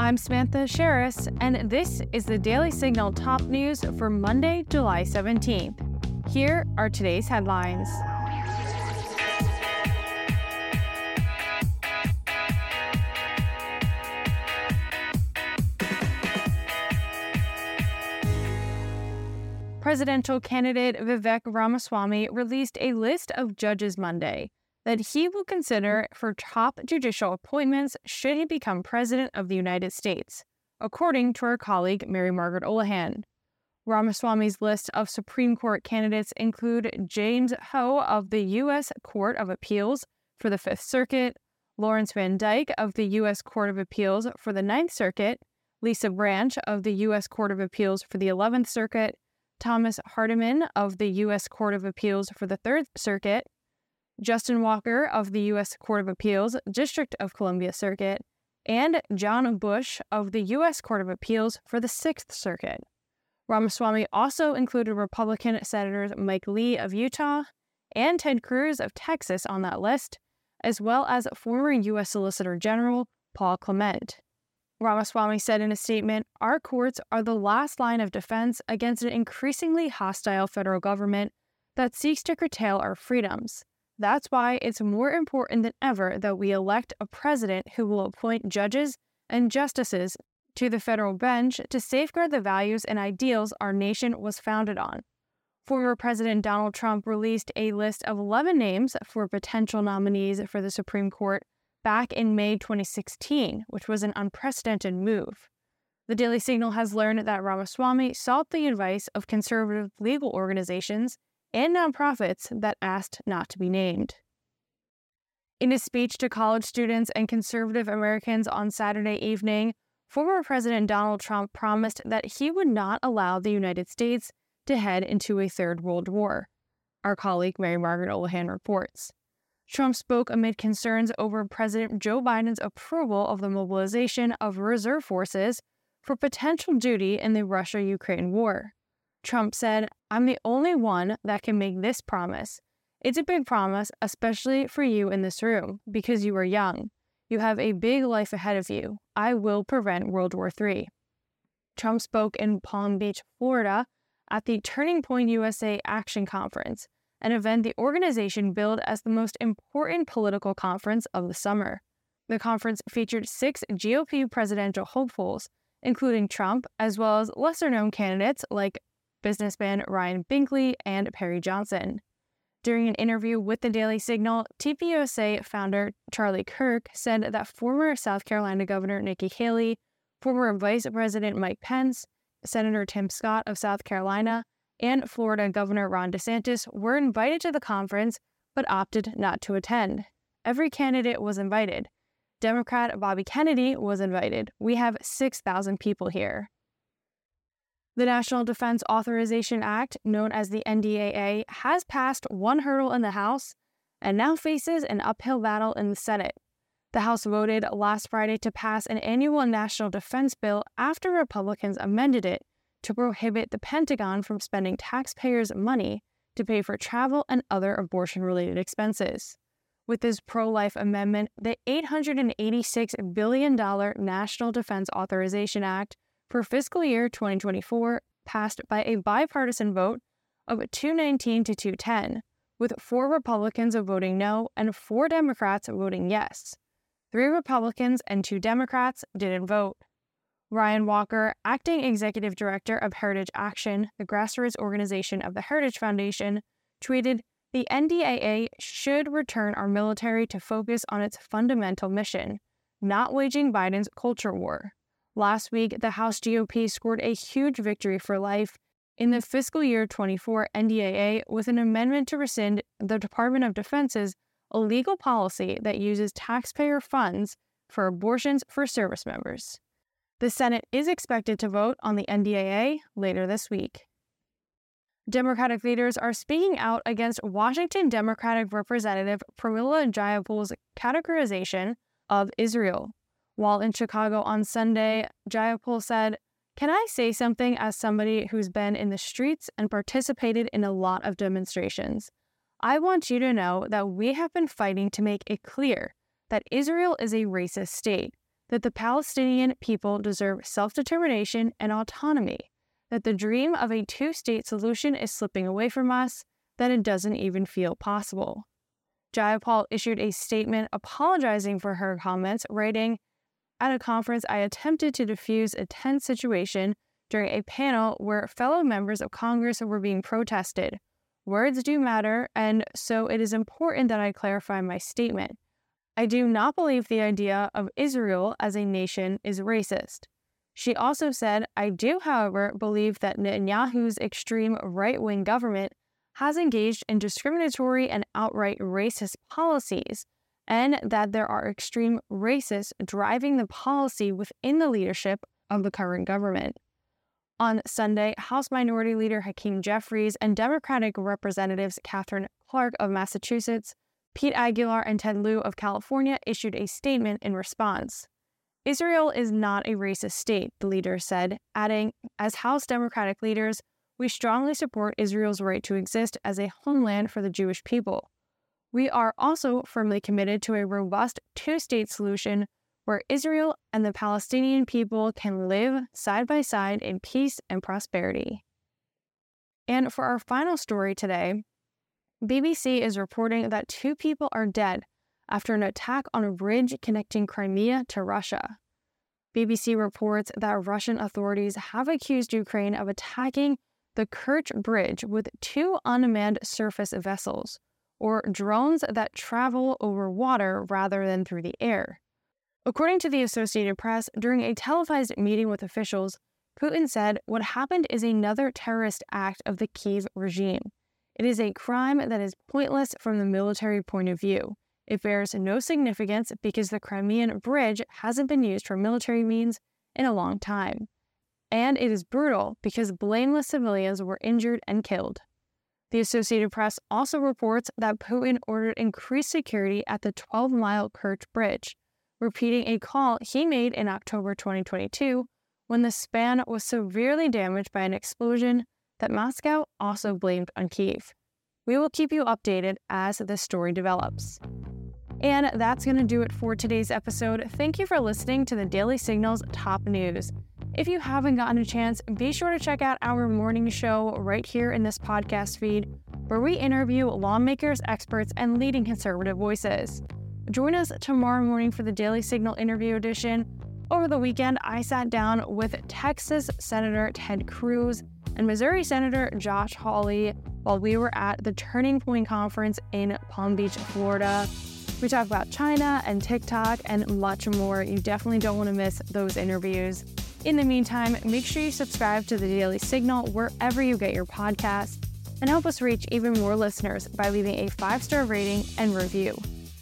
I'm Samantha Aschieris, and this is the Daily Signal top news for Monday, July 17th. Here are today's headlines. Presidential candidate Vivek Ramaswamy released a list of judges Monday that he will consider for top judicial appointments should he become President of the United States, according to our colleague Mary Margaret Olohan. Ramaswamy's list of Supreme Court candidates include James Ho of the U.S. Court of Appeals for the Fifth Circuit, Lawrence Van Dyke of the U.S. Court of Appeals for the Ninth Circuit, Lisa Branch of the U.S. Court of Appeals for the Eleventh Circuit, Thomas Hardiman of the U.S. Court of Appeals for the Third Circuit, Justin Walker of the U.S. Court of Appeals, District of Columbia Circuit, and John Bush of the U.S. Court of Appeals for the Sixth Circuit. Ramaswamy also included Republican Senators Mike Lee of Utah and Ted Cruz of Texas on that list, as well as former U.S. Solicitor General Paul Clement. Ramaswamy said in a statement Our courts are the last line of defense against an increasingly hostile federal government that seeks to curtail our freedoms. That's why it's more important than ever that we elect a president who will appoint judges and justices to the federal bench to safeguard the values and ideals our nation was founded on. Former President Donald Trump released a list of 11 names for potential nominees for the Supreme Court back in May 2016, which was an unprecedented move. The Daily Signal has learned that Ramaswamy sought the advice of conservative legal organizations and nonprofits that asked not to be named. In a speech to college students and conservative Americans on Saturday evening, former President Donald Trump promised that he would not allow the United States to head into a third world war. Our colleague Mary Margaret Olohan reports. Trump spoke amid concerns over President Joe Biden's approval of the mobilization of reserve forces for potential duty in the Russia Ukraine war. Trump said, I'm the only one that can make this promise. It's a big promise, especially for you in this room, because you are young. You have a big life ahead of you. I will prevent World War III. Trump spoke in Palm Beach, Florida, at the Turning Point USA Action Conference, an event the organization billed as the most important political conference of the summer. The conference featured six GOP presidential hopefuls, including Trump, as well as lesser known candidates like businessman Ryan Binkley and Perry Johnson. During an interview with the Daily Signal, TPUSA founder Charlie Kirk said that former South Carolina Governor Nikki Haley, former Vice President Mike Pence, Senator Tim Scott of South Carolina, and Florida Governor Ron DeSantis were invited to the conference but opted not to attend. Every candidate was invited. Democrat Bobby Kennedy was invited. We have 6,000 people here. The National Defense Authorization Act, known as the NDAA, has passed one hurdle in the House and now faces an uphill battle in the Senate. The House voted last Friday to pass an annual national defense bill after Republicans amended it to prohibit the Pentagon from spending taxpayers' money to pay for travel and other abortion related expenses. With this pro life amendment, the $886 billion National Defense Authorization Act for fiscal year 2024 passed by a bipartisan vote of 219 to 210, with four Republicans voting no and four Democrats voting yes. Three Republicans and two Democrats didn't vote. Ryan Walker, acting executive director of Heritage Action, the grassroots organization of the Heritage Foundation, tweeted The NDAA should return our military to focus on its fundamental mission, not waging Biden's culture war. Last week, the House GOP scored a huge victory for life in the fiscal year 24 NDAA with an amendment to rescind the Department of Defense's illegal policy that uses taxpayer funds for abortions for service members. The Senate is expected to vote on the NDAA later this week. Democratic leaders are speaking out against Washington Democratic Representative Pramila Jayapal's categorization of Israel while in Chicago on Sunday, Jayapal said, Can I say something as somebody who's been in the streets and participated in a lot of demonstrations? I want you to know that we have been fighting to make it clear that Israel is a racist state, that the Palestinian people deserve self determination and autonomy, that the dream of a two state solution is slipping away from us, that it doesn't even feel possible. Jayapal issued a statement apologizing for her comments, writing, At a conference, I attempted to diffuse a tense situation during a panel where fellow members of Congress were being protested. Words do matter, and so it is important that I clarify my statement. I do not believe the idea of Israel as a nation is racist. She also said, I do, however, believe that Netanyahu's extreme right wing government has engaged in discriminatory and outright racist policies, and that there are extreme racists driving the policy within the leadership of the current government. On Sunday, House Minority Leader Hakeem Jeffries and Democratic Representatives Katherine Clark of Massachusetts Pete Aguilar and Ted Lieu of California issued a statement in response. Israel is not a racist state, the leader said, adding, As House Democratic leaders, we strongly support Israel's right to exist as a homeland for the Jewish people. We are also firmly committed to a robust two state solution where Israel and the Palestinian people can live side by side in peace and prosperity. And for our final story today, BBC is reporting that two people are dead after an attack on a bridge connecting Crimea to Russia. BBC reports that Russian authorities have accused Ukraine of attacking the Kerch Bridge with two unmanned surface vessels, or drones that travel over water rather than through the air. According to the Associated Press, during a televised meeting with officials, Putin said what happened is another terrorist act of the Kiev regime. It is a crime that is pointless from the military point of view. It bears no significance because the Crimean Bridge hasn't been used for military means in a long time. And it is brutal because blameless civilians were injured and killed. The Associated Press also reports that Putin ordered increased security at the 12 mile Kerch Bridge, repeating a call he made in October 2022 when the span was severely damaged by an explosion that Moscow also blamed on Kiev. We will keep you updated as this story develops. And that's going to do it for today's episode. Thank you for listening to the Daily Signal's top news. If you haven't gotten a chance, be sure to check out our morning show right here in this podcast feed, where we interview lawmakers, experts, and leading conservative voices. Join us tomorrow morning for the Daily Signal interview edition. Over the weekend, I sat down with Texas Senator Ted Cruz and Missouri Senator Josh Hawley while we were at the Turning Point Conference in Palm Beach, Florida. We talk about China and TikTok and much more. You definitely don't want to miss those interviews. In the meantime, make sure you subscribe to the Daily Signal wherever you get your podcasts and help us reach even more listeners by leaving a five star rating and review.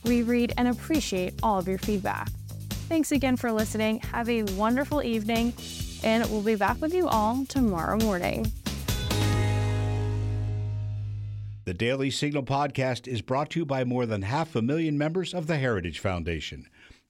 We read and appreciate all of your feedback. Thanks again for listening. Have a wonderful evening and we'll be back with you all tomorrow morning. The Daily Signal podcast is brought to you by more than half a million members of the Heritage Foundation.